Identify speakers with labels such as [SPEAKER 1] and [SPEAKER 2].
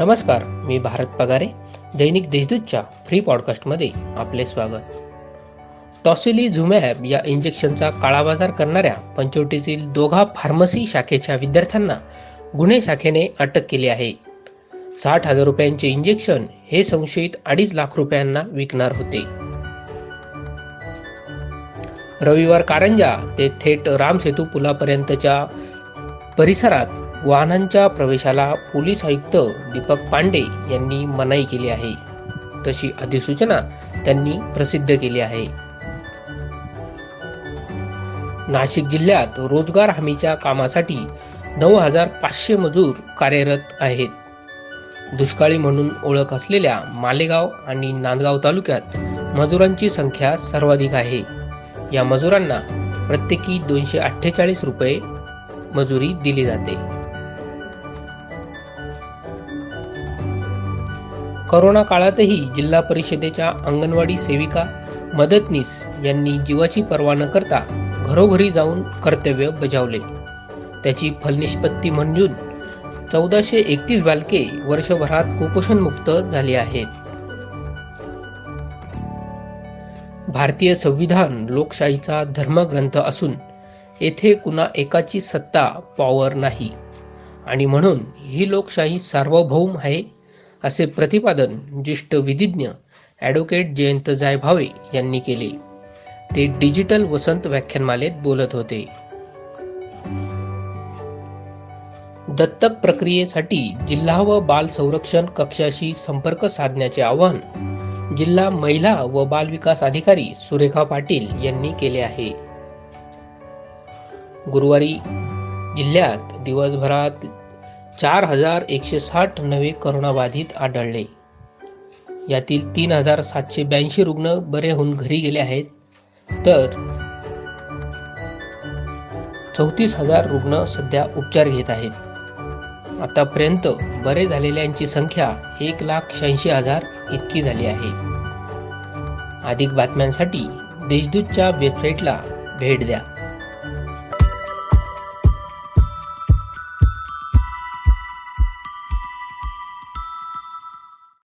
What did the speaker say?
[SPEAKER 1] नमस्कार मी भारत पगारे दैनिक देशदूतच्या फ्री पॉडकास्टमध्ये आपले स्वागत. टॉसिली झुमॅब या इंजेक्शनचा काळाबाजार करणाऱ्या पंचवटीतील दोघा फार्मसी शाखेच्या विद्यार्थ्यांना गुन्हे शाखेने अटक केली आहे. साठ हजार रुपयांचे इंजेक्शन हे संशयित अडीच लाख रुपयांना विकणार होते. रविवार कारंजा ते थेट रामसेतू पुलापर्यंतच्या परिसरात वाहनांच्या प्रवेशाला पोलीस आयुक्त दीपक पांडे यांनी मनाई केली आहे. तशी अधिसूचना त्यांनी प्रसिद्ध केली आहे. नाशिक जिल्ह्यात रोजगार हमीच्या कामासाठी नऊ हजार पाचशे मजूर कार्यरत आहेत. दुष्काळी म्हणून ओळख असलेल्या मालेगाव आणि नांदगाव तालुक्यात मजुरांची संख्या सर्वाधिक आहे. या मजुरांना प्रत्येकी दोनशे अठ्ठेचाळीस रुपये मजुरी दिली जाते. करोना काळातही जिल्हा परिषदेच्या अंगणवाडी सेविका मदतनीस यांनी जीवाची पर्वा न करता घरोघरी जाऊन कर्तव्य बजावले. त्याची फलनिष्पत्ती म्हणून चौदाशे एकतीस बालके वर्षभरात कुपोषणमुक्त झाली आहेत. भारतीय संविधान लोकशाहीचा धर्मग्रंथ असून येथे कुणा एकाची सत्ता पॉवर नाही. आणि म्हणून ही लोकशाही सार्वभौम आहे असे प्रतिपादन ज्येष्ठ विधिज्ञ ॲडव्होकेट जयंत जायभावे यांनी केले. ते डिजिटल वसंत व्याख्यानमालेत बोलत होते. दत्तक प्रक्रियेसाठी जिल्हा व बाल संरक्षण कक्षाशी संपर्क साधण्याचे आवाहन जिल्हा महिला व बाल विकास अधिकारी सुरेखा पाटील यांनी केले आहे. गुरुवारी जिल्ह्यात दिवसभरात चार हजार एकशे साठ नवे करोनाबाधित आढळले. यातील तीन हजार सातशे ब्याऐंशी रुग्ण बरे होऊन घरी गेले आहेत. तर चौतीस हजार रुग्ण सध्या उपचार घेत आहेत. आतापर्यंत बरे झालेल्यांची संख्या एक लाख शहाऐंशी हजार इतकी झाली आहे. अधिक बातम्यांसाठी देशदूतच्या वेबसाईटला भेट द्या.